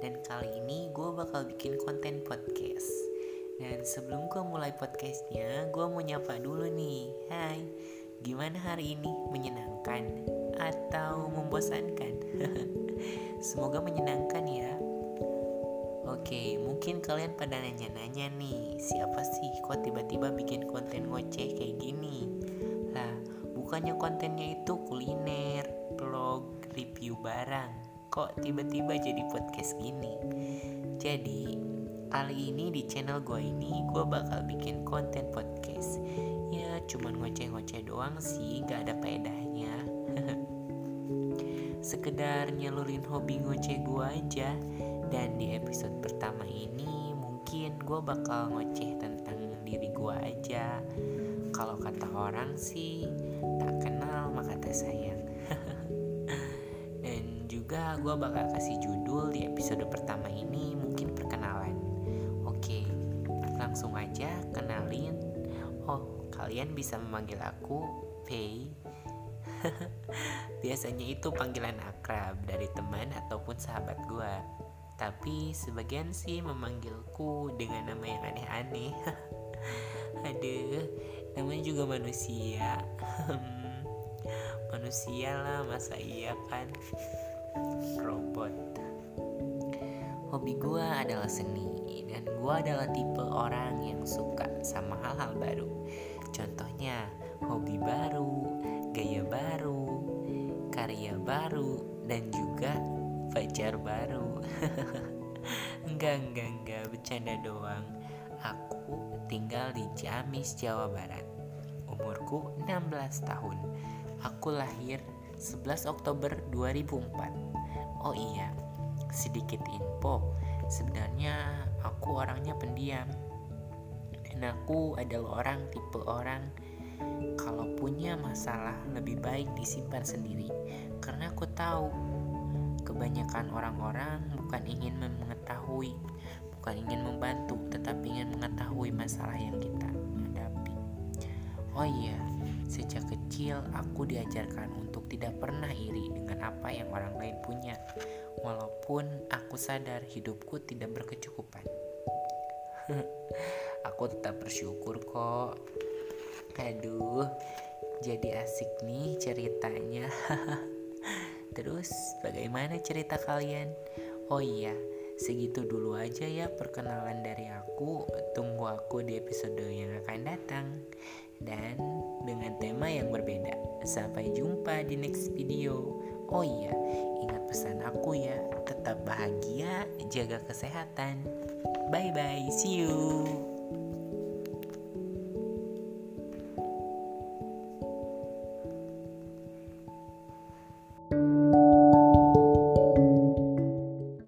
Dan kali ini gue bakal bikin konten podcast Dan sebelum gue mulai podcastnya Gue mau nyapa dulu nih Hai, gimana hari ini? Menyenangkan? Atau membosankan? Semoga menyenangkan ya Oke, mungkin kalian pada nanya-nanya nih Siapa sih kok tiba-tiba bikin konten ngoceh kayak gini? Lah, bukannya kontennya itu kuliner, review barang kok tiba-tiba jadi podcast gini? Jadi kali ini di channel gue ini gue bakal bikin konten podcast. Ya cuman ngoceh-ngoceh doang sih gak ada pedahnya sekedar nyalurin hobi ngoceh gue aja. Dan di episode pertama ini mungkin gue bakal ngoceh tentang diri gue aja. Kalau kata orang sih tak kenal maka tak sayang juga gue bakal kasih judul di episode pertama ini mungkin perkenalan. Oke, langsung aja kenalin. Oh, kalian bisa memanggil aku Pei. Biasanya itu panggilan akrab dari teman ataupun sahabat gue. Tapi sebagian sih memanggilku dengan nama yang aneh-aneh. Aduh, namanya juga manusia. manusia lah, masa iya kan? Robot. Hobi gue adalah seni dan gue adalah tipe orang yang suka sama hal-hal baru. Contohnya hobi baru gaya baru karya baru dan juga pacar baru. Enggak enggak enggak bercanda doang. Aku tinggal di Ciamis Jawa Barat. Umurku 16 tahun. Aku lahir 11 Oktober 2004 Oh iya, sedikit info. Sebenarnya aku orangnya pendiam. Dan aku adalah orang tipe orang Kalau punya masalah lebih baik disimpan sendiri. Karena aku tahu Kebanyakan orang-orang bukan ingin mengetahui Bukan ingin membantu Tetapi ingin mengetahui masalah yang kita hadapi. Oh iya, sejak kecil aku diajarkan untuk tidak pernah iri dengan apa yang orang lain punya, walaupun aku sadar hidupku tidak berkecukupan. aku tetap bersyukur kok. Aduh, jadi asik nih ceritanya. Terus, bagaimana cerita kalian? Oh iya, segitu dulu aja ya perkenalan dari aku. Tunggu aku di episode yang akan datang dan dengan tema yang berbeda. Sampai jumpa di next video. Oh iya, ingat pesan aku ya, tetap bahagia, jaga kesehatan. Bye bye, see you.